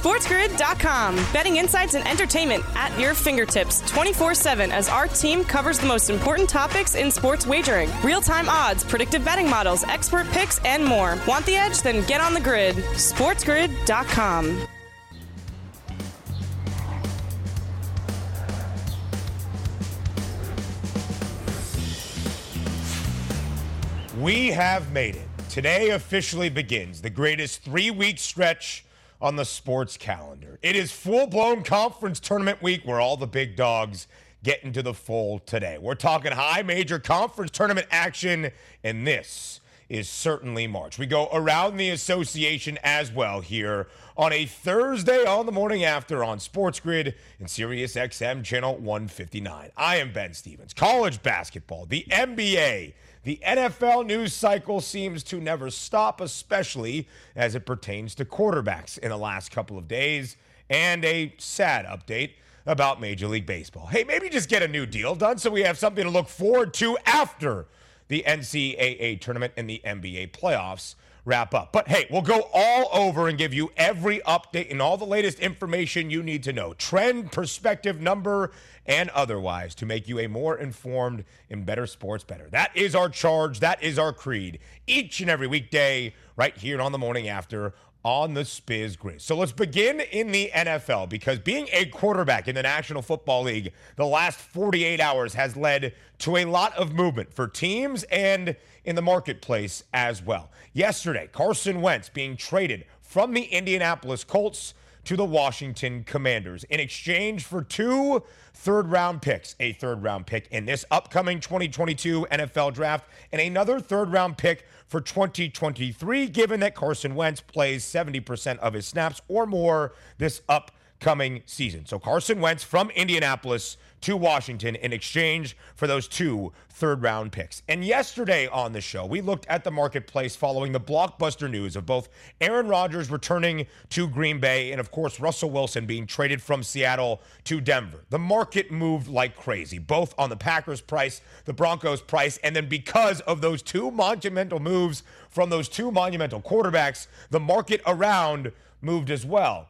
SportsGrid.com. Betting insights and entertainment at your fingertips 24 7 as our team covers the most important topics in sports wagering real time odds, predictive betting models, expert picks, and more. Want the edge? Then get on the grid. SportsGrid.com. We have made it. Today officially begins the greatest three week stretch on the sports calendar. It is full blown conference tournament week where all the big dogs get into the fold today. We're talking high major conference tournament action, and this is certainly March. We go around the association as well here on a Thursday on the morning after on Sports Grid and Sirius XM channel 159. I am Ben Stevens. College basketball, the NBA, the NFL news cycle seems to never stop, especially as it pertains to quarterbacks in the last couple of days. And a sad update about Major League Baseball. Hey, maybe just get a new deal done so we have something to look forward to after the NCAA tournament and the NBA playoffs wrap up. But hey, we'll go all over and give you every update and all the latest information you need to know trend, perspective, number, and otherwise to make you a more informed and better sports better. That is our charge. That is our creed. Each and every weekday, right here on the morning after on the Spiz Grid. So let's begin in the NFL because being a quarterback in the National Football League the last 48 hours has led to a lot of movement for teams and in the marketplace as well. Yesterday, Carson Wentz being traded from the Indianapolis Colts to the Washington Commanders in exchange for two third round picks, a third round pick in this upcoming 2022 NFL draft, and another third round pick for 2023, given that Carson Wentz plays 70% of his snaps or more this upcoming season. So Carson Wentz from Indianapolis to Washington in exchange for those two third round picks. And yesterday on the show, we looked at the marketplace following the blockbuster news of both Aaron Rodgers returning to Green Bay and, of course, Russell Wilson being traded from Seattle to Denver. The market moved like crazy, both on the Packers price, the Broncos price, and then because of those two monumental moves from those two monumental quarterbacks, the market around moved as well.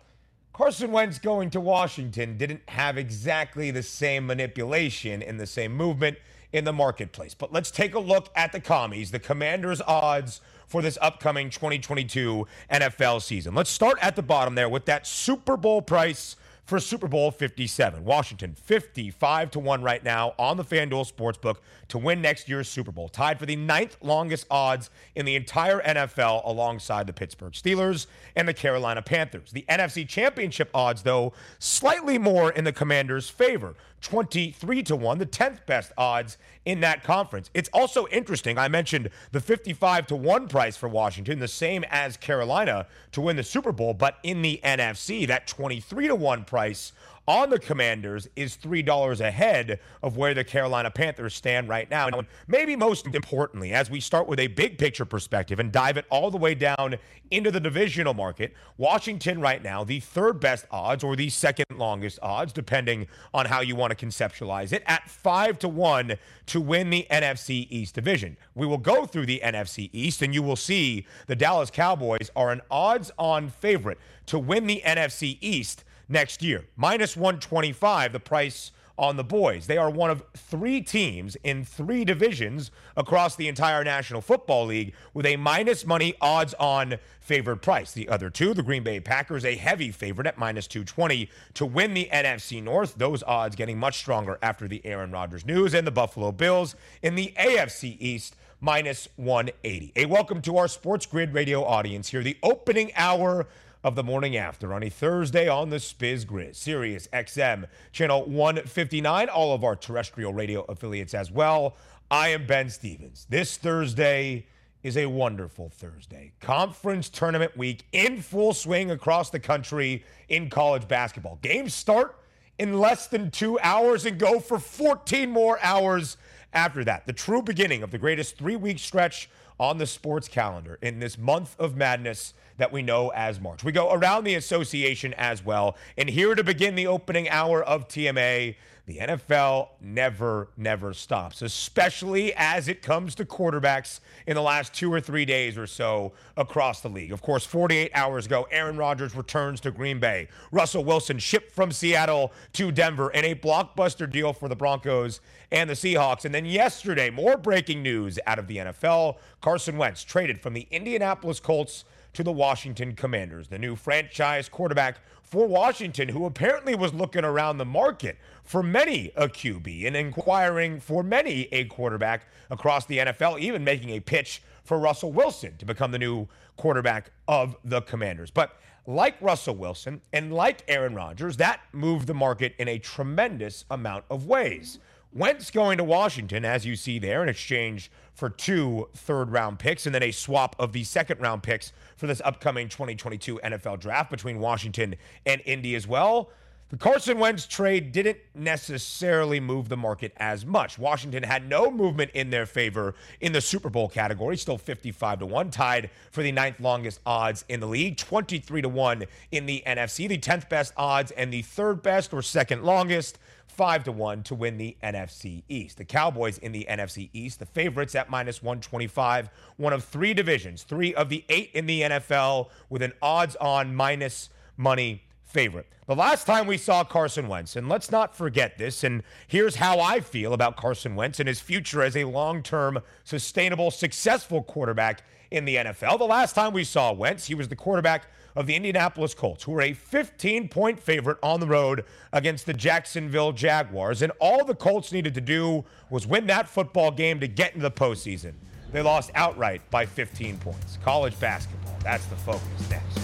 Carson Wentz going to Washington didn't have exactly the same manipulation and the same movement in the marketplace. But let's take a look at the commies, the Commanders' odds for this upcoming 2022 NFL season. Let's start at the bottom there with that Super Bowl price for Super Bowl 57. Washington 55 to 1 right now on the FanDuel Sportsbook to win next year's Super Bowl, tied for the ninth longest odds in the entire NFL alongside the Pittsburgh Steelers and the Carolina Panthers. The NFC Championship odds though slightly more in the Commanders' favor, 23 to 1, the 10th best odds in that conference. It's also interesting. I mentioned the 55 to 1 price for Washington, the same as Carolina to win the Super Bowl, but in the NFC, that 23 to 1 price on the Commanders is $3 ahead of where the Carolina Panthers stand right now. And maybe most importantly, as we start with a big picture perspective and dive it all the way down into the divisional market, Washington right now, the third best odds or the second longest odds, depending on how you want to conceptualize it, at 5 to 1 to win the NFC East division. We will go through the NFC East and you will see the Dallas Cowboys are an odds on favorite to win the NFC East next year. Minus 125, the price on the boys. They are one of three teams in three divisions across the entire National Football League with a minus money odds on favored price. The other two, the Green Bay Packers, a heavy favorite at minus 220 to win the NFC North. Those odds getting much stronger after the Aaron Rodgers news, and the Buffalo Bills in the AFC East. Minus 180. A welcome to our Sports Grid radio audience here. The opening hour of the morning after on a Thursday on the Spiz Grid, Sirius XM, channel 159, all of our terrestrial radio affiliates as well. I am Ben Stevens. This Thursday is a wonderful Thursday. Conference tournament week in full swing across the country in college basketball. Games start in less than two hours and go for 14 more hours after that. The true beginning of the greatest three week stretch on the sports calendar in this month of madness that we know as March. We go around the association as well. And here to begin the opening hour of TMA, the NFL never, never stops, especially as it comes to quarterbacks in the last two or three days or so across the league. Of course, 48 hours ago, Aaron Rodgers returns to Green Bay. Russell Wilson shipped from Seattle to Denver in a blockbuster deal for the Broncos and the Seahawks. And then yesterday, more breaking news out of the NFL. Carson Wentz traded from the Indianapolis Colts to the Washington Commanders, the new franchise quarterback for Washington, who apparently was looking around the market for many a QB and inquiring for many a quarterback across the NFL, even making a pitch for Russell Wilson to become the new quarterback of the Commanders. But like Russell Wilson and like Aaron Rodgers, that moved the market in a tremendous amount of ways. Wentz going to Washington, as you see there, in exchange for two third round picks and then a swap of the second round picks for this upcoming 2022 NFL draft between Washington and Indy as well. The Carson Wentz trade didn't necessarily move the market as much. Washington had no movement in their favor in the Super Bowl category, still 55 to 1, tied for the ninth longest odds in the league, 23 to 1 in the NFC, the 10th best odds and the third best or second longest 5 to 1 to win the NFC East. The Cowboys in the NFC East, the favorites at minus 125, one of three divisions, three of the eight in the NFL with an odds on minus money favorite. The last time we saw Carson Wentz, and let's not forget this, and here's how I feel about Carson Wentz and his future as a long term, sustainable, successful quarterback in the NFL. The last time we saw Wentz, he was the quarterback of the Indianapolis Colts, who were a 15 point favorite on the road against the Jacksonville Jaguars. And all the Colts needed to do was win that football game to get into the postseason. They lost outright by 15 points. College basketball, that's the focus next.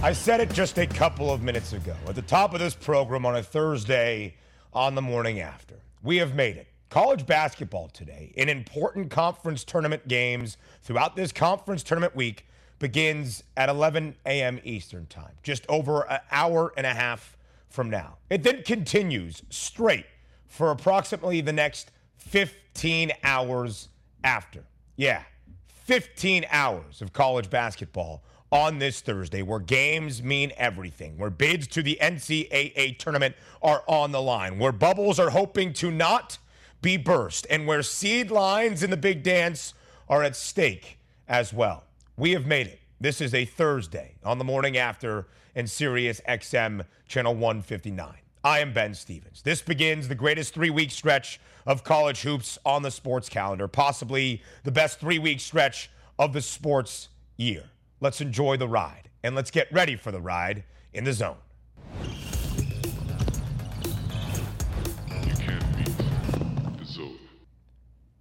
I said it just a couple of minutes ago at the top of this program on a Thursday on the morning after. We have made it. College basketball today, in important conference tournament games throughout this conference tournament week, begins at 11 a.m. Eastern Time, just over an hour and a half from now. It then continues straight for approximately the next 15 hours after. Yeah, 15 hours of college basketball on this Thursday, where games mean everything, where bids to the NCAA tournament are on the line, where bubbles are hoping to not be burst, and where seed lines in the big dance are at stake as well. We have made it. This is a Thursday on the morning after and Sirius XM channel 159. I am Ben Stevens. This begins the greatest three week stretch of college hoops on the sports calendar, possibly the best three week stretch of the sports year. Let's enjoy the ride and let's get ready for the ride in the zone.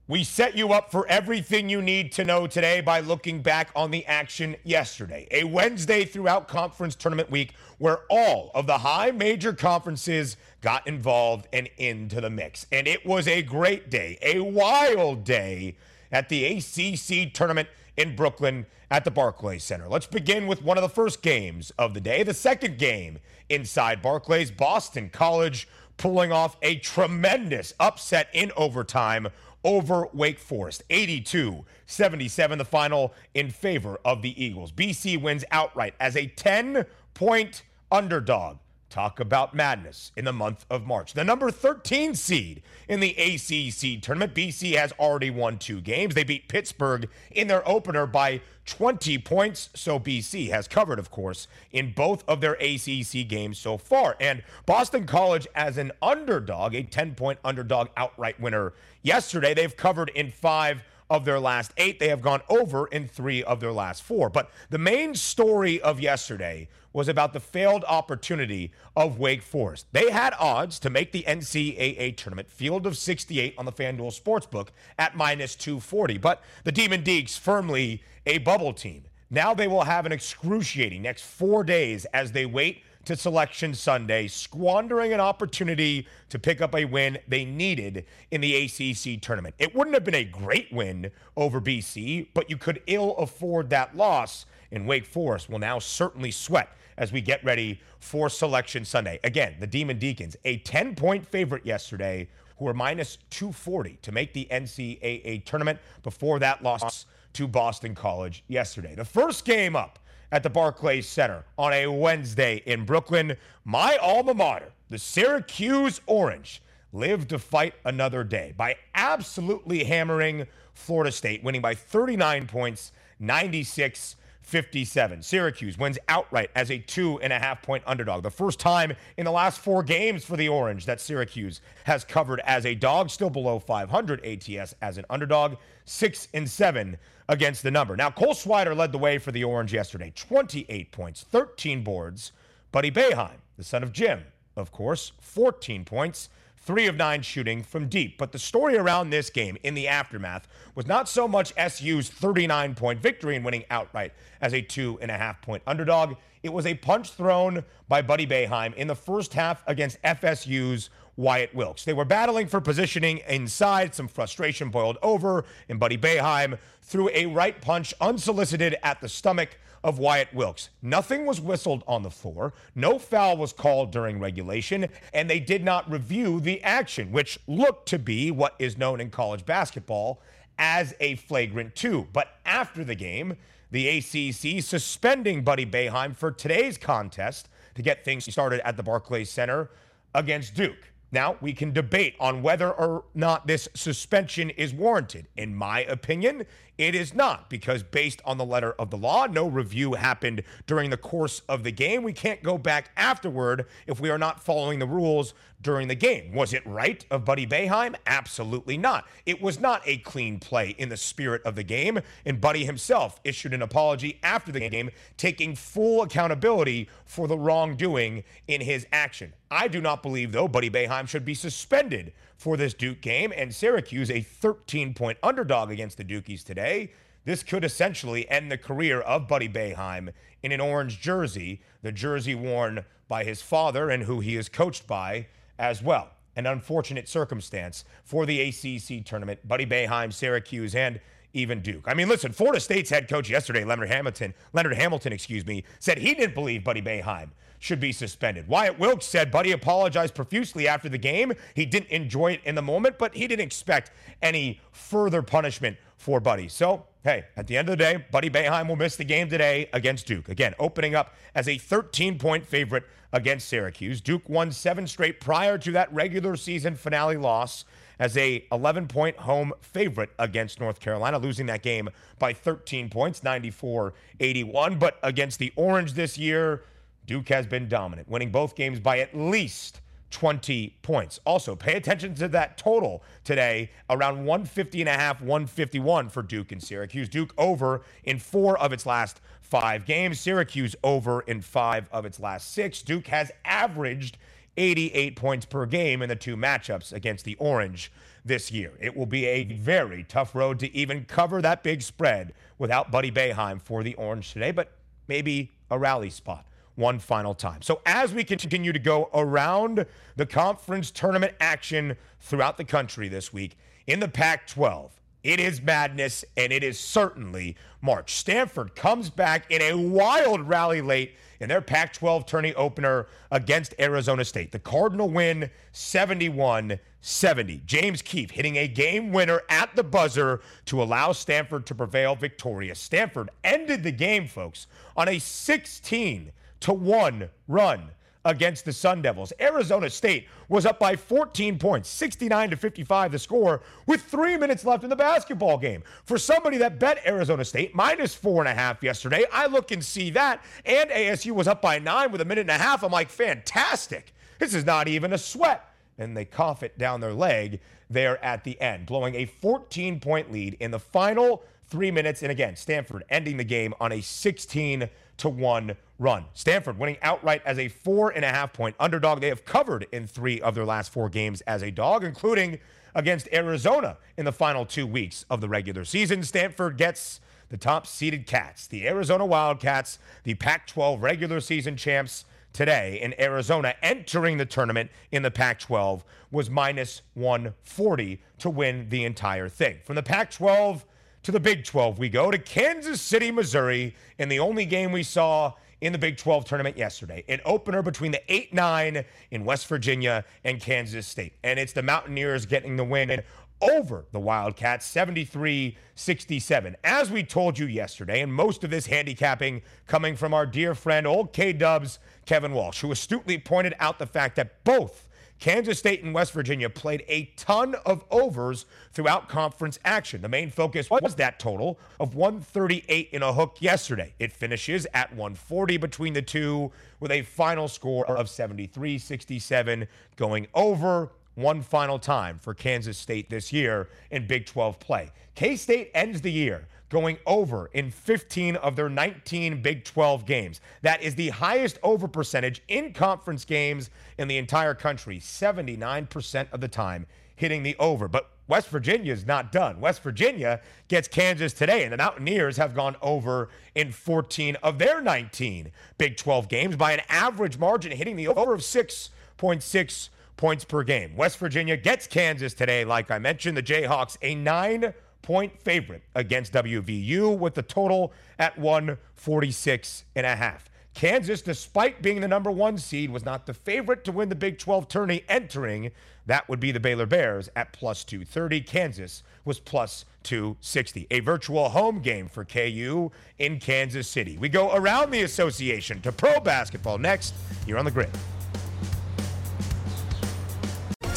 We set you up for everything you need to know today by looking back on the action yesterday. A Wednesday throughout conference tournament week where all of the high major conferences got involved and into the mix. And it was a great day, a wild day at the ACC tournament in Brooklyn at the Barclays Center. Let's begin with one of the first games of the day, the second game inside Barclays, Boston College pulling off a tremendous upset in overtime over Wake Forest. 82 77, the final in favor of the Eagles. BC wins outright as a 10 point underdog. Talk about madness in the month of March. The number 13 seed in the ACC tournament, BC has already won two games. They beat Pittsburgh in their opener by 20 points. So BC has covered, of course, in both of their ACC games so far. And Boston College, as an underdog, a 10 point underdog outright winner yesterday, they've covered in five of their last eight. They have gone over in three of their last four. But the main story of yesterday was about the failed opportunity of Wake Forest. They had odds to make the NCAA tournament, field of 68 on the FanDuel Sportsbook at minus 240. But the Demon Deacs firmly a bubble team. Now they will have an excruciating next four days as they wait to Selection Sunday, squandering an opportunity to pick up a win they needed in the ACC tournament. It wouldn't have been a great win over BC, but you could ill afford that loss, and Wake Forest will now certainly sweat as we get ready for Selection Sunday. Again, the Demon Deacons, a 10 point favorite yesterday, who were minus 240 to make the NCAA tournament before that loss to Boston College yesterday. The first game up at the Barclays Center on a Wednesday in Brooklyn, my alma mater, the Syracuse Orange, lived to fight another day by absolutely hammering Florida State, winning by 39 points, 96 57. Syracuse wins outright as a two and a half point underdog. The first time in the last four games for the Orange that Syracuse has covered as a dog, still below 500 ATS as an underdog, six and seven against the number. Now, Cole Swider led the way for the Orange yesterday 28 points, 13 boards. Buddy Boeheim, the son of Jim, of course, 14 points three of nine shooting from deep. But the story around this game in the aftermath was not so much SU's 39 point victory and winning outright as a two and a half point underdog. It was a punch thrown by Buddy Boeheim in the first half against FSU's Wyatt Wilkes. They were battling for positioning inside. Some frustration boiled over, and Buddy Boeheim threw a right punch unsolicited at the stomach of Wyatt Wilkes. Nothing was whistled on the floor. No foul was called during regulation, and they did not review the action, which looked to be what is known in college basketball as a flagrant two. But after the game, the ACC suspending Buddy Boeheim for today's contest to get things started at the Barclays Center against Duke. Now, we can debate on whether or not this suspension is warranted. In my opinion, it is not, because based on the letter of the law, no review happened during the course of the game. We can't go back afterward if we are not following the rules during the game. Was it right of Buddy Boeheim? Absolutely not. It was not a clean play in the spirit of the game, and Buddy himself issued an apology after the game, taking full accountability for the wrongdoing in his action. I do not believe, though, Buddy Boeheim should be suspended for this Duke game, and Syracuse, a 13 point underdog against the Dukies today. This could essentially end the career of Buddy Boeheim in an orange jersey, the jersey worn by his father and who he is coached by as well. An unfortunate circumstance for the ACC tournament. Buddy Boeheim, Syracuse, and even Duke. I mean, listen, Florida State's head coach yesterday, Leonard Hamilton, Leonard Hamilton, excuse me, said he didn't believe Buddy Boeheim should be suspended. Wyatt Wilkes said Buddy apologized profusely after the game. He didn't enjoy it in the moment, but he didn't expect any further punishment for Buddy. So, hey, at the end of the day, Buddy Boeheim will miss the game today against Duke. Again, opening up as a 13 point favorite against Syracuse. Duke won seven straight prior to that regular season finale loss as a 11 point home favorite against North Carolina, losing that game by 13 points, 94 81. But against the Orange this year, Duke has been dominant, winning both games by at least 20 points. Also, pay attention to that total today, around 150 and a half, 151 for Duke and Syracuse. Duke over in four of its last five games, Syracuse over in five of its last six. Duke has averaged 88 points per game in the two matchups against the Orange this year. It will be a very tough road to even cover that big spread without Buddy Boeheim for the Orange today, but maybe a rally spot one final time. So, as we continue to go around the conference tournament action throughout the country this week in the Pac 12, it is madness and it is certainly March. Stanford comes back in a wild rally late in their Pac 12 tourney opener against Arizona State. The Cardinal win 71 70. James Keefe hitting a game winner at the buzzer to allow Stanford to prevail victorious. Stanford ended the game, folks, on a 16 to one run against the Sun Devils. Arizona State was up by 14 points, 69 to 55 the score, with three minutes left in the basketball game. For somebody that bet Arizona State minus four and a half yesterday, I look and see that, and ASU was up by nine with a minute and a half. I'm like, fantastic. This is not even a sweat. and they cough it down their leg there at the end, blowing a 14 point lead in the final three minutes. And again, Stanford ending the game on a 16 to 1 run. Stanford winning outright as a four and a half point underdog. They have covered in three of their last four games as a dog, including against Arizona in the final two weeks of the regular season. Stanford gets the top seeded Cats, the Arizona Wildcats, the Pac 12 regular season champs today in Arizona entering the tournament in the Pac 12 was minus 140 to win the entire thing. From the Pac 12 to the Big 12, we go to Kansas City, Missouri, in the only game we saw in the Big 12 tournament yesterday. An opener between the 8 9 in West Virginia and Kansas State. And it's the Mountaineers getting the win over the Wildcats 73 67. As we told you yesterday, and most of this handicapping coming from our dear friend, old K Dubs, Kevin Walsh, who astutely pointed out the fact that both Kansas State and West Virginia played a ton of overs throughout conference action. The main focus was that total of 138 in a hook yesterday. It finishes at 140 between the two with a final score of 73 67 going over one final time for Kansas State this year in Big 12 play. K State ends the year going over in 15 of their 19 Big 12 games. That is the highest over percentage in conference games in the entire country, 79% of the time hitting the over. But West Virginia is not done. West Virginia gets Kansas today, and the Mountaineers have gone over in 14 of their 19 Big 12 games by an average margin hitting the over of 6.6 points per game. West Virginia gets Kansas today, like I mentioned. The Jayhawks, a nine point favorite against WVU with the total at 146 and a half. Kansas, despite being the number one seed, was not the favorite to win the Big 12 tourney entering. That would be the Baylor Bears at plus 230. Kansas was plus 260. A virtual home game for KU in Kansas City. We go around the association to pro basketball next. You're on the grid.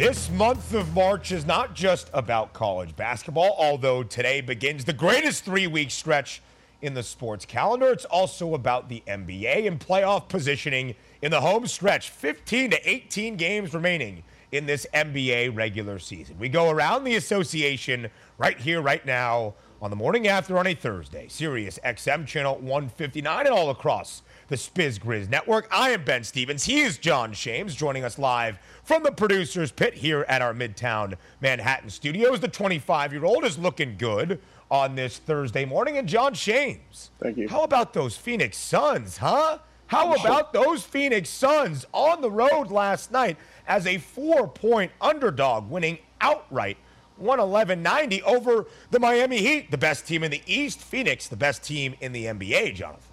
This month of March is not just about college basketball, although today begins the greatest three week stretch in the sports calendar. It's also about the NBA and playoff positioning in the home stretch. 15 to 18 games remaining in this NBA regular season. We go around the association right here, right now, on the morning after on a Thursday. Sirius XM channel 159 and all across the Spiz Grizz Network. I am Ben Stevens. He is John Shames, joining us live from the producer's pit here at our Midtown Manhattan studios. The 25 year old is looking good on this Thursday morning. And John Shames. Thank you. How about those Phoenix Suns, huh? How about those Phoenix Suns on the road last night as a four point underdog, winning outright 111 90 over the Miami Heat, the best team in the East? Phoenix, the best team in the NBA, Jonathan.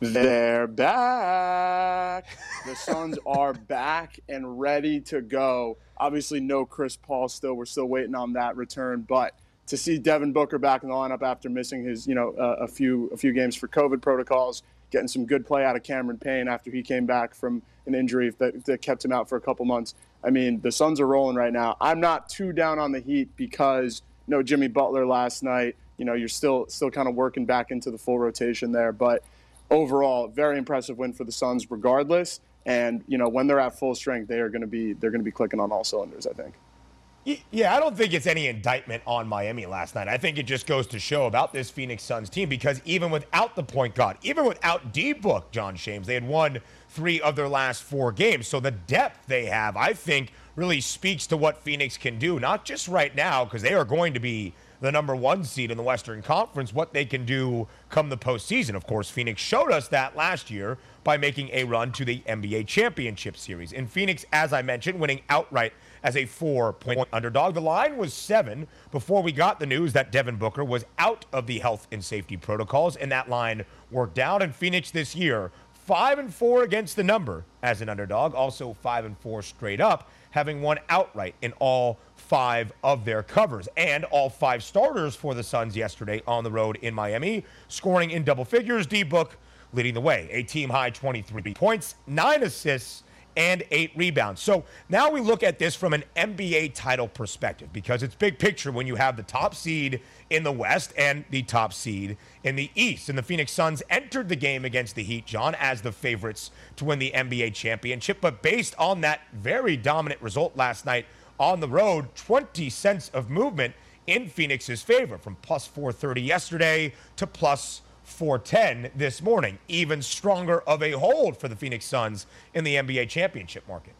They're back. The Suns are back and ready to go. Obviously, no Chris Paul still. We're still waiting on that return, but to see Devin Booker back in the lineup after missing his, you know, uh, a few a few games for COVID protocols, getting some good play out of Cameron Payne after he came back from an injury that, that kept him out for a couple months. I mean, the Suns are rolling right now. I'm not too down on the Heat because no Jimmy Butler last night. You know, you're still still kind of working back into the full rotation there, but overall, very impressive win for the Suns, regardless. And you know, when they're at full strength, they are going to be they're going to be clicking on all cylinders. I think. Yeah, I don't think it's any indictment on Miami last night. I think it just goes to show about this Phoenix Suns team because even without the point guard, even without D Book, John Shames, they had won three of their last four games. So the depth they have, I think, really speaks to what Phoenix can do, not just right now, because they are going to be the number one seed in the Western Conference, what they can do come the postseason. Of course, Phoenix showed us that last year by making a run to the NBA Championship Series. In Phoenix, as I mentioned, winning outright as a four point underdog. The line was seven before we got the news that Devin Booker was out of the health and safety protocols, and that line worked out. And Phoenix this year, five and four against the number as an underdog, also five and four straight up, having won outright in all five of their covers. And all five starters for the Suns yesterday on the road in Miami, scoring in double figures. D Book leading the way, a team high 23 points, nine assists, and eight rebounds. So now we look at this from an NBA title perspective because it's big picture when you have the top seed in the West and the top seed in the East. And the Phoenix Suns entered the game against the Heat, John, as the favorites to win the NBA championship. But based on that very dominant result last night on the road, 20 cents of movement in Phoenix's favor from plus 430 yesterday to plus 410 this morning. Even stronger of a hold for the Phoenix Suns in the NBA championship market.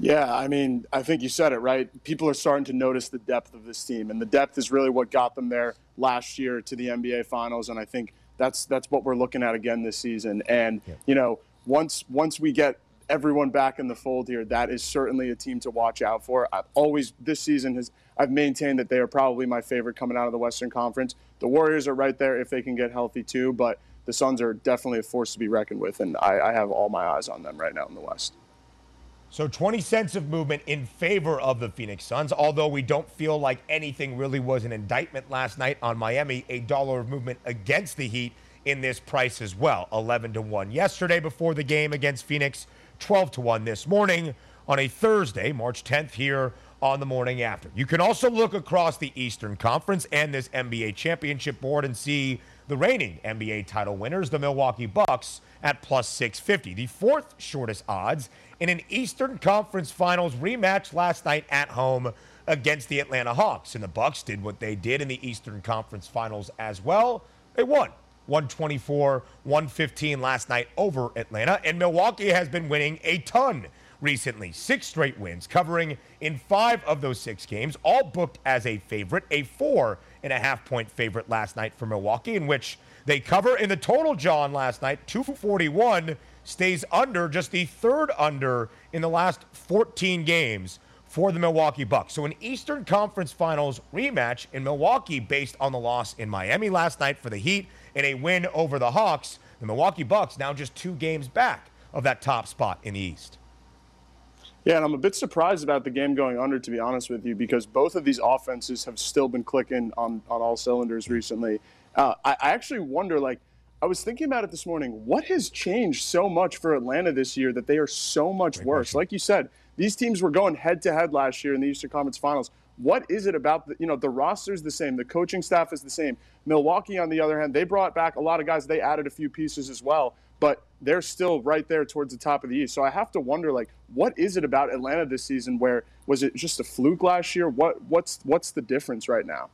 Yeah, I mean, I think you said it right. People are starting to notice the depth of this team, and the depth is really what got them there last year to the NBA Finals. And I think that's that's what we're looking at again this season. And yeah. you know, once once we get everyone back in the fold here, that is certainly a team to watch out for. I've always this season has I've maintained that they are probably my favorite coming out of the Western Conference. The Warriors are right there if they can get healthy too, but the Suns are definitely a force to be reckoned with, and I, I have all my eyes on them right now in the West. So 20 cents of movement in favor of the Phoenix Suns, although we don't feel like anything really was an indictment last night on Miami, a dollar of movement against the Heat in this price as well. 11 to 1 yesterday before the game against Phoenix, 12 to 1 this morning on a Thursday, March 10th here on the morning after. You can also look across the Eastern Conference and this NBA championship board and see the reigning NBA title winners, the Milwaukee Bucks, at plus 650. The fourth shortest odds in an Eastern Conference Finals rematch last night at home against the Atlanta Hawks. And the Bucks did what they did in the Eastern Conference Finals as well. They won 124 115 last night over Atlanta. And Milwaukee has been winning a ton recently. Six straight wins, covering in five of those six games, all booked as a favorite, a four and a half point favorite last night for Milwaukee, in which they cover in the total, John, last night, 241 stays under, just the third under in the last 14 games for the Milwaukee Bucks. So an Eastern Conference Finals rematch in Milwaukee based on the loss in Miami last night for the Heat and a win over the Hawks. The Milwaukee Bucks now just two games back of that top spot in the East. Yeah, and I'm a bit surprised about the game going under, to be honest with you, because both of these offenses have still been clicking on, on all cylinders recently. Uh, I, I actually wonder, like, I was thinking about it this morning. What has changed so much for Atlanta this year that they are so much worse? Like you said, these teams were going head to head last year in the Eastern Conference Finals. What is it about the, you know the roster's the same, the coaching staff is the same. Milwaukee, on the other hand, they brought back a lot of guys. They added a few pieces as well, but they're still right there towards the top of the East. So I have to wonder, like, what is it about Atlanta this season? Where was it just a fluke last year? What what's what's the difference right now?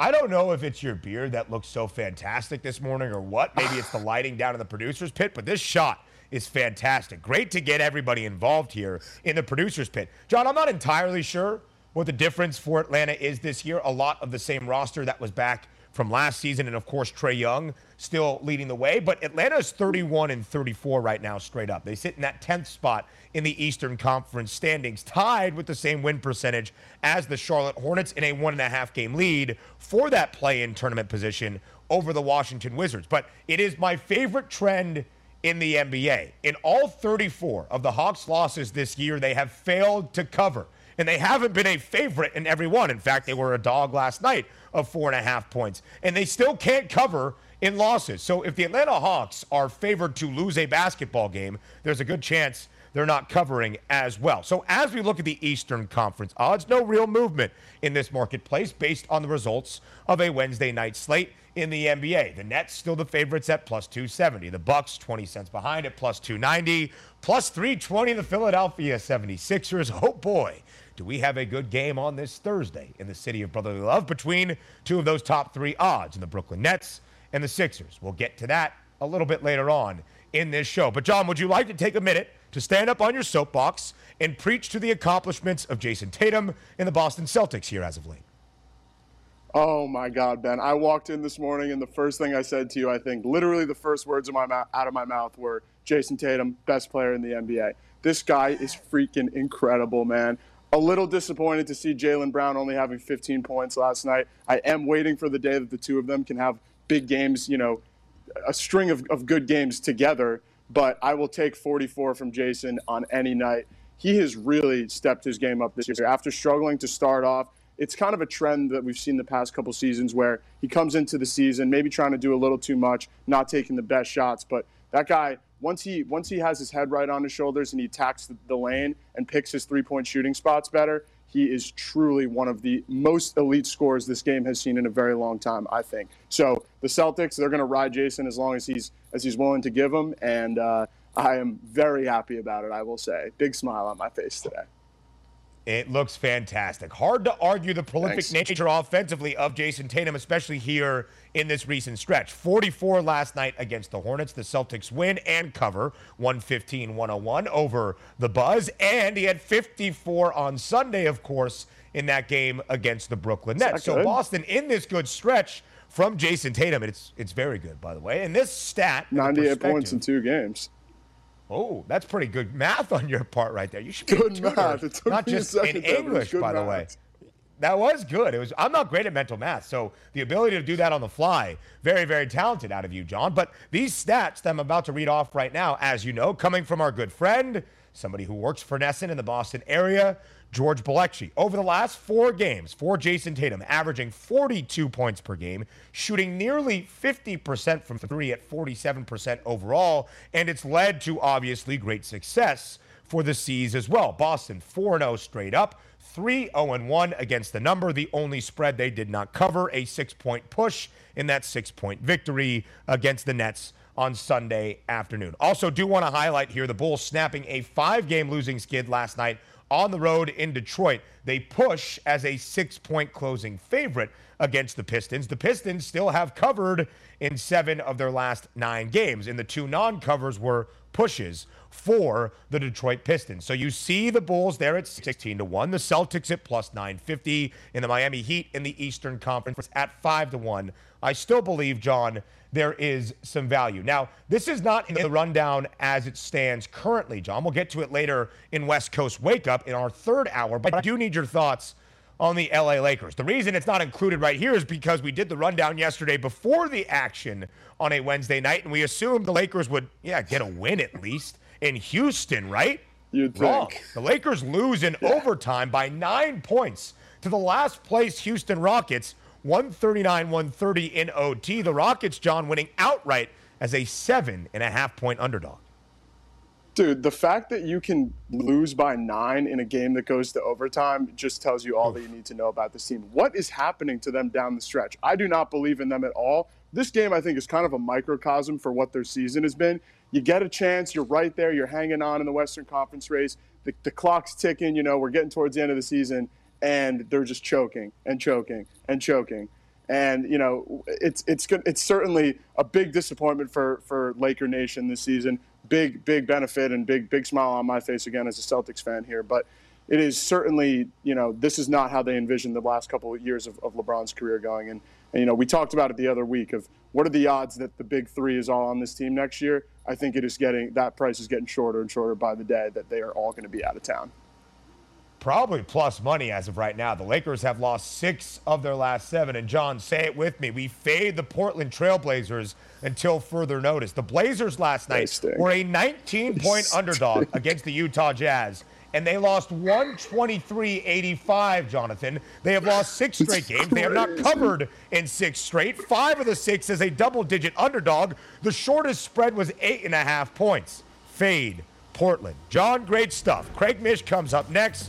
I don't know if it's your beard that looks so fantastic this morning or what. Maybe it's the lighting down in the producer's pit, but this shot is fantastic. Great to get everybody involved here in the producer's pit. John, I'm not entirely sure what the difference for Atlanta is this year. A lot of the same roster that was back from last season, and of course, Trae Young still leading the way. But Atlanta is 31 and 34 right now, straight up. They sit in that 10th spot in the Eastern Conference standings, tied with the same win percentage as the Charlotte Hornets in a one and a half game lead for that play in tournament position over the Washington Wizards. But it is my favorite trend in the NBA. In all 34 of the Hawks' losses this year, they have failed to cover and they haven't been a favorite in every one. In fact, they were a dog last night of four and a half points, and they still can't cover in losses. So if the Atlanta Hawks are favored to lose a basketball game, there's a good chance they're not covering as well. So as we look at the Eastern Conference odds, no real movement in this marketplace based on the results of a Wednesday night slate in the NBA. The Nets still the favorites at plus 270. The Bucks 20 cents behind at plus 290, plus 320 the Philadelphia 76ers. Oh boy, do we have a good game on this Thursday in the city of brotherly love between two of those top three odds in the Brooklyn Nets and the Sixers? We'll get to that a little bit later on in this show. But, John, would you like to take a minute to stand up on your soapbox and preach to the accomplishments of Jayson Tatum and the Boston Celtics here as of late? Oh my God, Ben! I walked in this morning, and the first thing I said to you, I think, literally the first words of my mouth, out of my mouth were, Jayson Tatum, best player in the NBA." This guy is freaking incredible, man a little disappointed to see Jaylen Brown only having 15 points last night. I am waiting for the day that the two of them can have big games, you know, a string of, of good games together. But I will take 44 from Jayson on any night. he has really stepped his game up this year. After struggling to start off, it's kind of a trend that we've seen the past couple seasons where he comes into the season maybe trying to do a little too much, not taking the best shots, but that guy once he once he has his head right on his shoulders and he attacks the, lane and picks his three-point shooting spots better, he is truly one of the most elite scorers this game has seen in a very long time, I think. So the Celtics, they're going to ride Jayson as long as he's as he's willing to give them, and uh, I am very happy about it. I will say, big smile on my face today. It looks fantastic. Hard to argue the prolific Thanks. nature offensively of Jayson Tatum, especially here in this recent stretch. 44 last night against the Hornets. The Celtics win and cover 115 101 over the Buzz. And he had 54 on Sunday, of course, in that game against the Brooklyn Nets. So Boston in this good stretch from Jayson Tatum. It's, it's very good, by the way. And this stat 98 points in two games. Oh, that's pretty good math on your part right there. You should be good math. It not just in English, by math. the way. That was good. It was. I'm not great at mental math, so the ability to do that on the fly, very, very talented out of you, John. But these stats that I'm about to read off right now, as you know, coming from our good friend, somebody who works for NESN in the Boston area, George Balekji. Over the last four games for Jayson Tatum, averaging 42 points per game, shooting nearly 50% from three at 47% overall, and it's led to obviously great success for the C's as well. Boston 4 0 straight up. 3 0 1 against the number, the only spread they did not cover, a six point push in that six point victory against the Nets on Sunday afternoon. Also, do want to highlight here the Bulls snapping a five game losing skid last night on the road in Detroit. They push as a six point closing favorite against the Pistons. The Pistons still have covered in seven of their last nine games, and the two non covers were pushes for the Detroit Pistons. So you see the Bulls there at 16 to 1, the Celtics at plus 950, and the Miami Heat in the Eastern Conference at 5 to 1. I still believe, John, there is some value. Now, this is not in the rundown as it stands currently, John. We'll get to it later in West Coast Wake Up in our third hour, but I do need your thoughts on the LA Lakers. The reason it's not included right here is because we did the rundown yesterday before the action on a Wednesday night, and we assumed the Lakers would, yeah, get a win at least in Houston, right? You'd Wrong. think. The Lakers lose in yeah. overtime by nine points to the last place Houston Rockets 139 130 in OT. The Rockets, John, winning outright as a seven and a half point underdog. Dude, the fact that you can lose by nine in a game that goes to overtime just tells you all that you need to know about this team. What is happening to them down the stretch? I do not believe in them at all. This game, I think, is kind of a microcosm for what their season has been. You get a chance, you're right there, you're hanging on in the Western Conference race. The, the clock's ticking, you know, we're getting towards the end of the season, and they're just choking and choking and choking. And you know, it's it's good. It's certainly a big disappointment for for Laker Nation this season. Big big benefit and big big smile on my face again as a Celtics fan here. But it is certainly you know this is not how they envisioned the last couple of years of, of LeBron's career going. And, and you know we talked about it the other week of what are the odds that the big three is all on this team next year. I think it is getting that price is getting shorter and shorter by the day that they are all going to be out of town probably plus money as of right now. The Lakers have lost six of their last seven. And John, say it with me. We fade the Portland Trailblazers until further notice. The Blazers last night were a 19 point underdog against the Utah Jazz. And they lost 123 85, Jonathan. They have lost six straight games. They have not covered in six straight. Five of the six is a double digit underdog. The shortest spread was eight and a half points. Fade Portland. John, great stuff. Craig Mish comes up next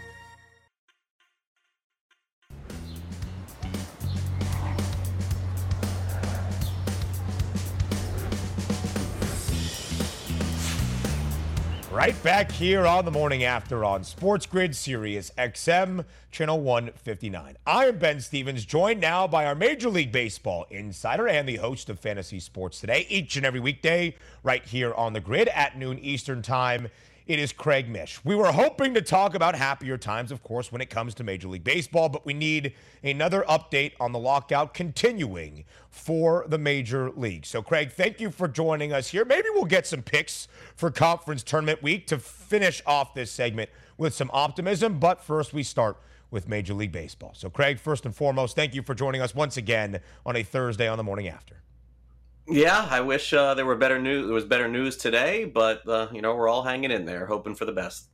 Right back here on the morning after on Sports Grid Sirius XM, channel 159. I am Ben Stevens, joined now by our Major League Baseball insider and the host of Fantasy Sports Today, each and every weekday, right here on the grid at noon Eastern Time. It is Craig Mish. We were hoping to talk about happier times, of course, when it comes to Major League Baseball, but we need another update on the lockout continuing for the Major League. So, Craig, thank you for joining us here. Maybe we'll get some picks for conference tournament week to finish off this segment with some optimism. But first, we start with Major League Baseball. So, Craig, first and foremost, thank you for joining us once again on a Thursday on the morning after. Yeah, I wish uh, there were better news. There was better news today, but uh, you know we're all hanging in there, hoping for the best.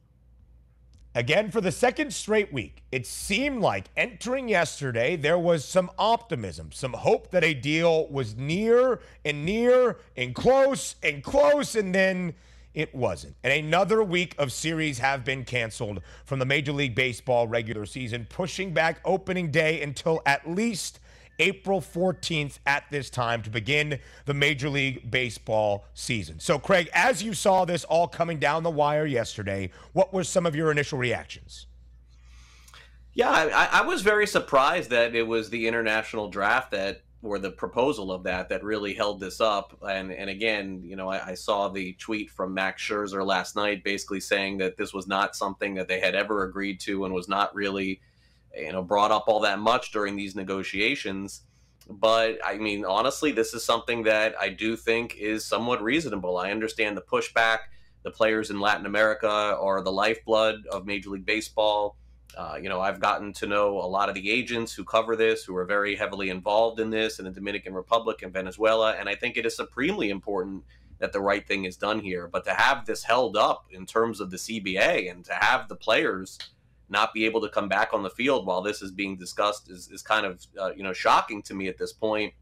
Again, for the second straight week, it seemed like entering yesterday there was some optimism, some hope that a deal was near and near and close and close, and then it wasn't. And another week of series have been canceled from the Major League Baseball regular season, pushing back opening day until at least April 14th at this time to begin the Major League Baseball season. So, Craig, as you saw this all coming down the wire yesterday, what were some of your initial reactions? Yeah, I, I was very surprised that it was the international draft that or the proposal of that that really held this up. And and again, you know, I, I, saw the tweet from Max Scherzer last night, basically saying that this was not something that they had ever agreed to and was not really you know brought up all that much during these negotiations. But i mean honestly this is something that i do think is somewhat reasonable. I understand the pushback the players in latin america are the lifeblood of major league baseball. Uh, you know i've gotten to know a lot of the agents who cover this who are very heavily involved in this in the dominican republic and venezuela and i think it is supremely important that the right thing is done here. But to have this held up in terms of the cba and to have the players not be able to come back on the field while this is being discussed is, is kind of uh, you know shocking to me at this point.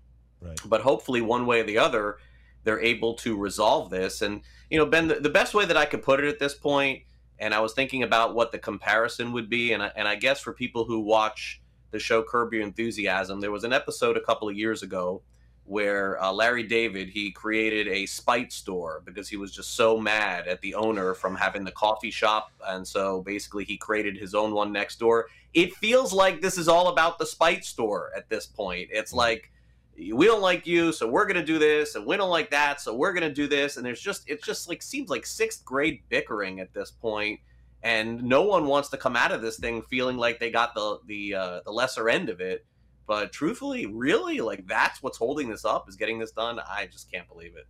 Right. But hopefully, one way or the other, they're able to resolve this. And you know, Ben, the, the best way that I could put it at this point, and I was thinking about what the comparison would be, and I, and I guess for people who watch the show Curb Your Enthusiasm, there was an episode a couple of years ago where uh, Larry David he created a spite store because he was just so mad at the owner from having the coffee shop, and so basically he created his own one next door. It feels like this is all about the spite store at this point. It's mm-hmm. like we don't like you, so we're gonna do this, and we don't like that, so we're gonna do this, and there's just it just like seems like sixth grade bickering at this point, and no one wants to come out of this thing feeling like they got the the uh, the lesser end of it but truthfully, really, like that's what's holding this up is getting this done. I just can't believe it.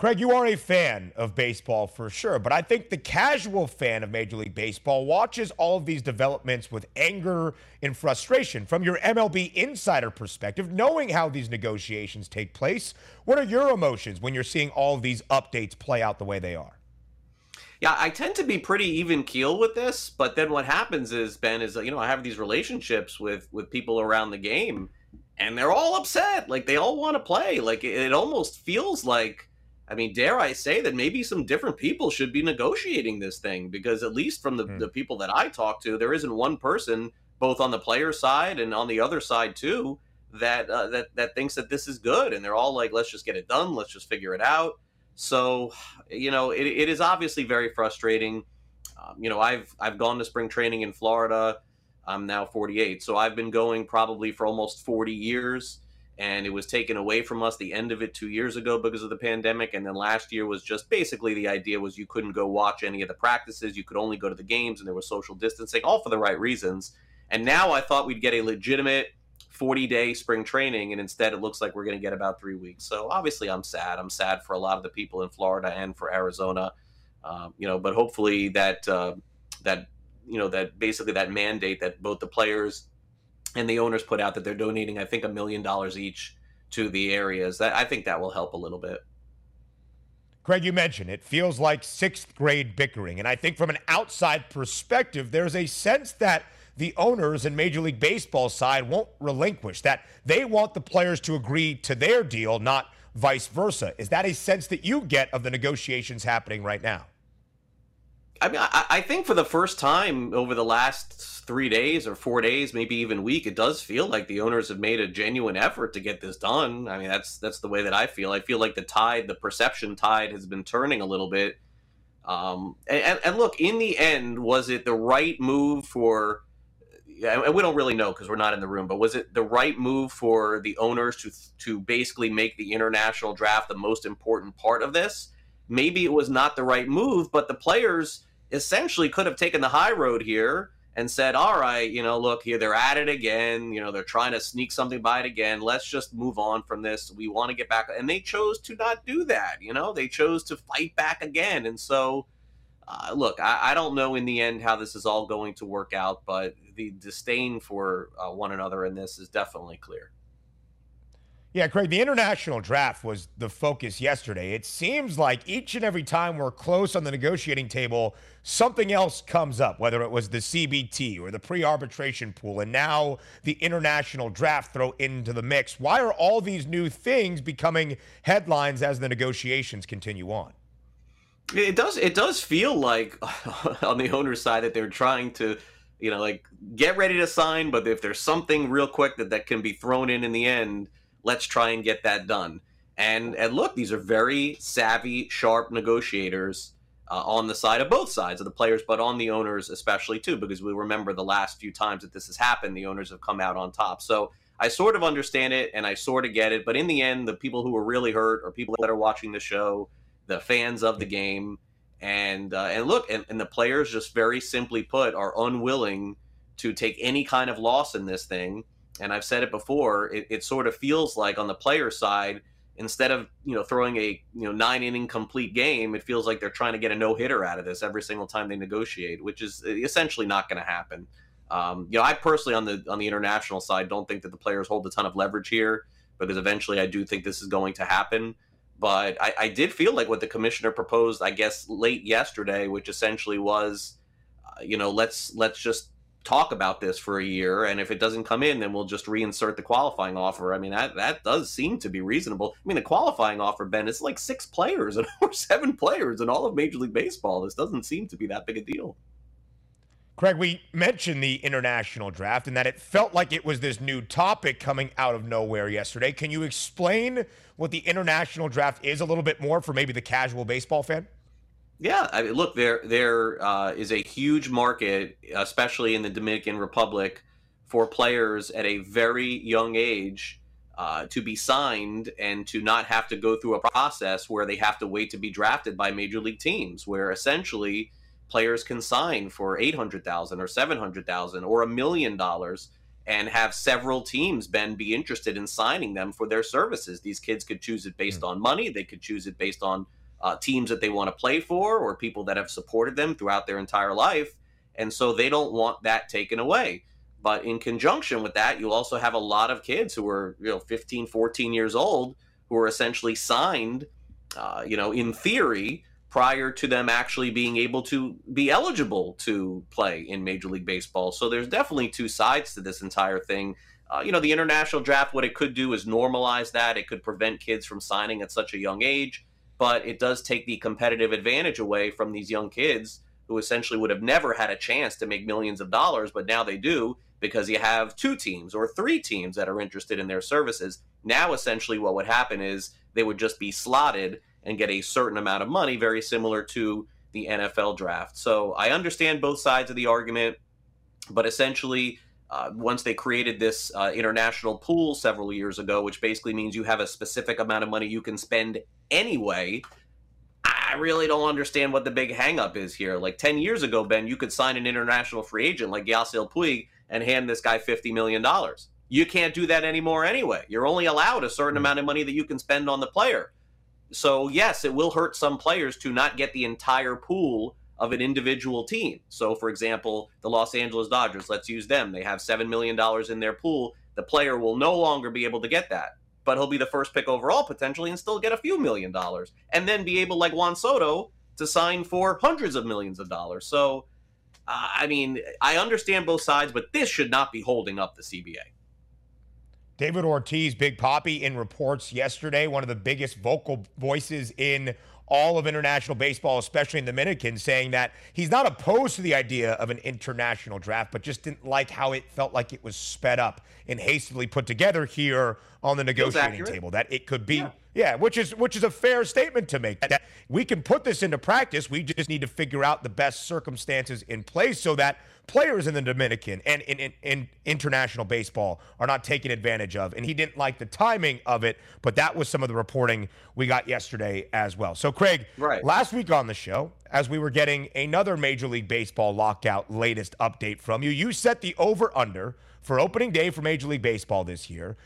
Craig, you are a fan of baseball for sure, but I think the casual fan of Major League Baseball watches all of these developments with anger and frustration. From your MLB insider perspective, knowing how these negotiations take place, what are your emotions when you're seeing all of these updates play out the way they are? Yeah, I tend to be pretty even keel with this, but then what happens is Ben is you know I have these relationships with with people around the game, and they're all upset. Like they all want to play. Like it, it almost feels like. I mean, dare I say that maybe some different people should be negotiating this thing because at least from the, mm. the people that I talk to, there isn't one person, both on the player side and on the other side too, that uh, that that thinks that this is good, and they're all like, "Let's just get it done. Let's just figure it out." So, you know, it, it is obviously very frustrating. Um, you know, I've I've gone to spring training in Florida. I'm now 48, so I've been going probably for almost 40 years, and it was taken away from us the end of it two years ago because of the pandemic, and then last year was just basically the idea was you couldn't go watch any of the practices, you could only go to the games, and there was social distancing, all for the right reasons. And now I thought we'd get a legitimate 40 day spring training, and instead it looks like we're going to get about three weeks. So obviously, I'm sad. I'm sad for a lot of the people in Florida and for Arizona. Um, you know, but hopefully that uh, that you know that basically that mandate that both the players and the owners put out that they're donating, I think, a million dollars each to the areas. That I think that will help a little bit. Craig, you mentioned it feels like sixth grade bickering. And I think from an outside perspective, there's a sense that the owners and Major League Baseball side won't relinquish, that they want the players to agree to their deal, not vice versa. Is that a sense that you get of the negotiations happening right now? I mean, I, I think for the first time over the last three days or four days, maybe even week, it does feel like the owners have made a genuine effort to get this done. I mean, that's that's the way that I feel. I feel like the tide, the perception tide, has been turning a little bit. Um, and, and look, in the end, was it the right move for and we don't really know because we're not in the room, but was it the right move for the owners to to basically make the international draft the most important part of this? maybe it was not the right move, but the players essentially could have taken the high road here and said, all right, you know, look here, they're at it again. You know, they're trying to sneak something by it again. Let's just move on from this. We want to get back. And they chose to not do that. You know, they chose to fight back again. And so, uh, look, I, I, don't know in the end how this is all going to work out, but the disdain for uh, one another in this is definitely clear. Yeah, Craig, the international draft was the focus yesterday. It seems like each and every time we're close on the negotiating table, something else comes up, whether it was the CBT or the pre arbitration pool, and now the international draft throw into the mix. Why are all these new things becoming headlines as the negotiations continue on? It does. It does feel like on the owner's side that they're trying to, you know, like get ready to sign, but if there's something real quick that that can be thrown in in the end let's try and get that done. And and look, these are very savvy, sharp negotiators uh, on the side of both sides of the players, but on the owners especially too, because we remember the last few times that this has happened, the owners have come out on top. So I sort of understand it and I sort of get it, but in the end, the people who are really hurt are people that are watching the show, the fans of the game, and uh, and look, and, and the players just very simply put are unwilling to take any kind of loss in this thing and I've said it before, it, it sort of feels like on the player side, instead of you know throwing a you know nine inning complete game, it feels like they're trying to get a no hitter out of this every single time they negotiate, which is essentially not going to happen. Um, you know, I personally on the on the international side don't think that the players hold a ton of leverage here because eventually I do think this is going to happen. But I, I did feel like what the commissioner proposed, I guess, late yesterday, which essentially was, uh, you know, let's let's just talk about this for a year and if it doesn't come in then we'll just reinsert the qualifying offer. I mean that that does seem to be reasonable. I mean the qualifying offer ben is like six players and or seven players in all of major league baseball. This doesn't seem to be that big a deal Craig, we mentioned the international draft and that it felt like it was this new topic coming out of nowhere yesterday. Can you explain what the international draft is a little bit more for maybe the casual baseball fan? Yeah, I mean, look, there there uh, is a huge market, especially in the Dominican Republic, for players at a very young age uh, to be signed and to not have to go through a process where they have to wait to be drafted by major league teams, where essentially players can sign for eight hundred thousand or seven hundred thousand or a million dollars and have several teams been be interested in signing them for their services. These kids could choose it based mm. on money. They could choose it based on uh, teams that they want to play for or people that have supported them throughout their entire life. And so they don't want that taken away. But in conjunction with that, you also have a lot of kids who are, you know, 15, 14 years old who are essentially signed, uh, you know, in theory, prior to them actually being able to be eligible to play in Major League Baseball. So there's definitely two sides to this entire thing. Uh, you know, the international draft, what it could do is normalize that. It could prevent kids from signing at such a young age but it does take the competitive advantage away from these young kids who essentially would have never had a chance to make millions of dollars, but now they do because you have two teams or three teams that are interested in their services. Now, essentially, what would happen is they would just be slotted and get a certain amount of money, very similar to the NFL draft. So I understand both sides of the argument, but essentially, uh, once they created this uh, international pool several years ago, which basically means you have a specific amount of money you can spend anyway. I really don't understand what the big hangup is here. Like 10 years ago, Ben, you could sign an international free agent like Yasiel Puig and hand this guy $50 million. You can't do that anymore anyway. You're only allowed a certain amount of money that you can spend on the player. So, yes, it will hurt some players to not get the entire pool of an individual team. So, for example, the Los Angeles Dodgers, let's use them. They have $7 million in their pool. The player will no longer be able to get that but he'll be the first pick overall potentially and still get a few million dollars and then be able like Juan Soto to sign for hundreds of millions of dollars. So uh, I mean, I understand both sides, but this should not be holding up the CBA. David Ortiz, Big Papi, in reports yesterday, one of the biggest vocal voices in all of international baseball, especially in the Dominican, saying that he's not opposed to the idea of an international draft, but just didn't like how it felt like it was sped up and hastily put together here on the negotiating table that it could be yeah. Yeah. which is which is a fair statement to make that we can put this into practice we just need to figure out the best circumstances in place so that players in the Dominican and in, in, in, international baseball are not taken advantage of. And he didn't like the timing of it, but that was some of the reporting we got yesterday as well. So, Craig, right. last week on the show, as we were getting another Major League Baseball lockout latest update from you, you set the over under for opening day for Major League Baseball this year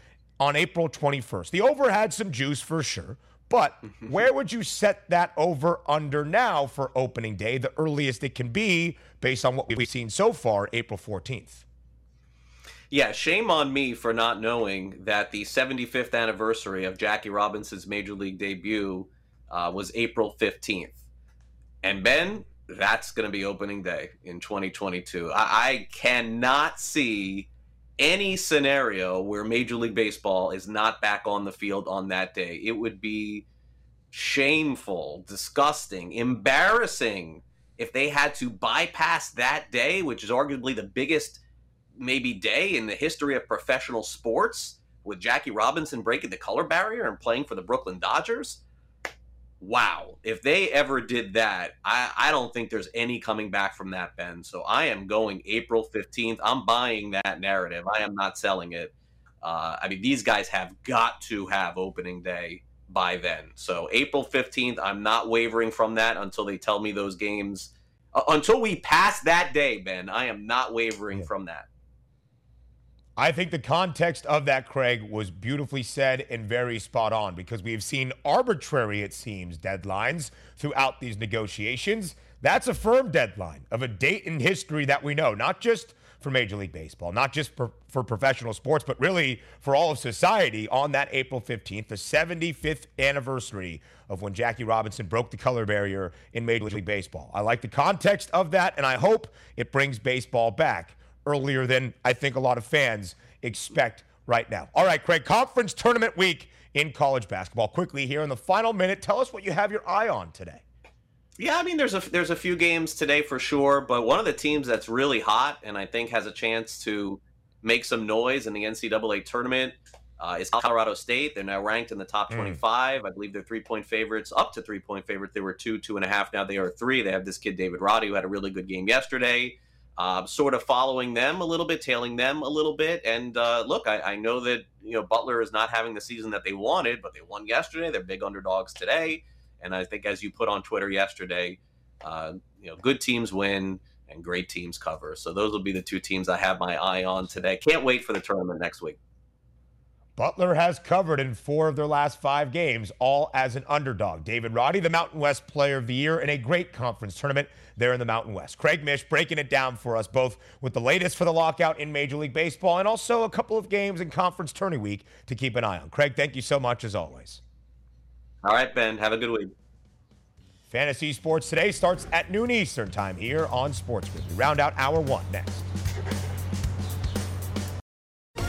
on April 21st. The over had some juice for sure. But where would you set that over under now for opening day, the earliest it can be based on what we've seen so far, April 14th? Yeah, shame on me for not knowing that the 75th anniversary of Jackie Robinson's major league debut uh, was April 15th. And Ben, that's going to be opening day in 2022. I, I cannot see any scenario where Major League Baseball is not back on the field on that day. It would be shameful, disgusting, embarrassing if they had to bypass that day, which is arguably the biggest maybe day in the history of professional sports with Jackie Robinson breaking the color barrier and playing for the Brooklyn Dodgers wow, if they ever did that, I, I don't think there's any coming back from that, Ben. So I am going April 15th. I'm buying that narrative. I am not selling it. Uh, I mean, these guys have got to have opening day by then. So April 15th, I'm not wavering from that until they tell me those games. Uh, until we pass that day, Ben, I am not wavering yeah. from that. I think the context of that, Craig, was beautifully said and very spot on because we have seen arbitrary, it seems, deadlines throughout these negotiations. That's a firm deadline of a date in history that we know, not just for Major League Baseball, not just for, for professional sports, but really for all of society on that April 15th, the 75th anniversary of when Jackie Robinson broke the color barrier in Major League Baseball. I like the context of that, and I hope it brings baseball back earlier than I think a lot of fans expect right now. All right, Craig, conference tournament week in college basketball. Quickly here in the final minute, tell us what you have your eye on today. Yeah, I mean, there's a there's a few games today for sure, but one of the teams that's really hot and I think has a chance to make some noise in the NCAA tournament uh, is Colorado State. They're now ranked in the top hmm. 25. Mm. I believe they're three point favorites, up to three point favorites. They were two, two and a half. Now they are three. They have this kid David Roddy who had a really good game yesterday uh, sort of following them a little bit, tailing them a little bit. And uh, look, I, I, know that you know Butler is not having the season that they wanted, but they won yesterday. They're big underdogs today, and I think as you put on Twitter yesterday, uh, you know, good teams win and great teams cover. So those will be the two teams I have my eye on today. Can't wait for the tournament next week. Butler has covered in four of their last five games, all as an underdog. David Roddy, the Mountain West Player of the Year in a great conference tournament there in the Mountain West. Craig Mish breaking it down for us both with the latest for the lockout in Major League Baseball and also a couple of games in Conference Tourney Week to keep an eye on. Craig, thank you so much as always. All right, Ben. Have a good week. Fantasy Sports Today starts at noon Eastern time here on Sports Grid. We round out hour one next.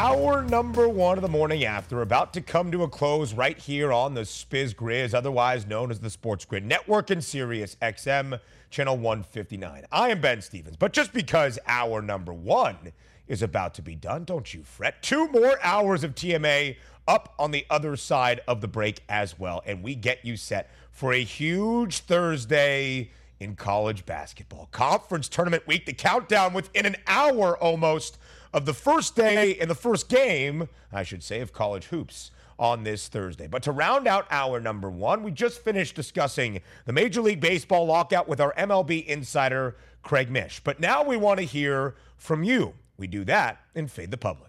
Hour number one of the morning after, about to come to a close right here on the Spiz Grizz, otherwise known as the Sports Grid Network and Sirius XM, channel 159. I am Ben Stevens, but just because hour number one is about to be done, don't you fret. Two more hours of TMA up on the other side of the break as well, and we get you set for a huge Thursday in college basketball. Conference tournament week, the countdown within an hour almost of the first day and the first game, I should say, of college hoops on this Thursday. But to round out our number one, we just finished discussing the Major League Baseball lockout with our MLB insider, Craig Mish. But now we want to hear from you. We do that in Fade the Public.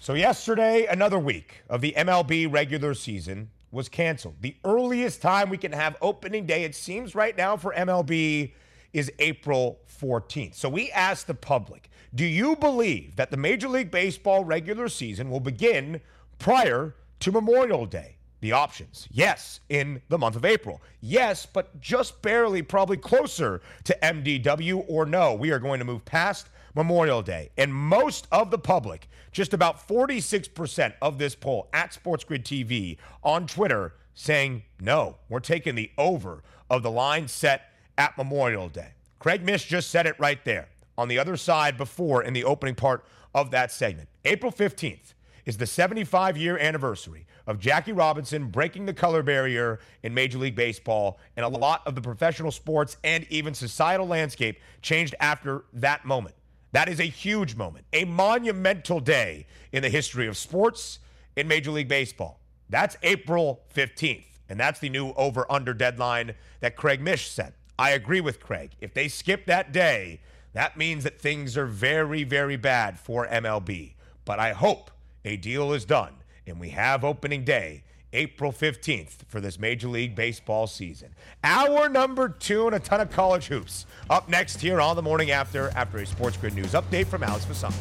So, yesterday, another week of the MLB regular season was canceled. The earliest time we can have opening day, it seems right now for MLB, is April 14th. So we asked the public do you believe that the Major League Baseball regular season will begin prior to Memorial Day? The options yes, in the month of April. Yes, but just barely, probably closer to MDW, or no, we are going to move past Memorial Day. And most of the public, just about 46% of this poll at SportsGrid TV on Twitter, saying no, we're taking the over of the line set at Memorial Day. Craig Mish just said it right there on the other side before in the opening part of that segment. April 15th is the 75 year anniversary of Jackie Robinson breaking the color barrier in Major League Baseball, and a lot of the professional sports and even societal landscape changed after that moment. That is a huge moment, a monumental day in the history of sports in Major League Baseball. That's April 15th, and that's the new over under deadline that Craig Mish set. I agree with Craig. If they skip that day, that means that things are very, very bad for MLB. But I hope a deal is done and we have opening day April 15th for this Major League Baseball season. Hour number two and a ton of college hoops. Up next here on the morning after, after a Sports Grid News update from Alex Vasson.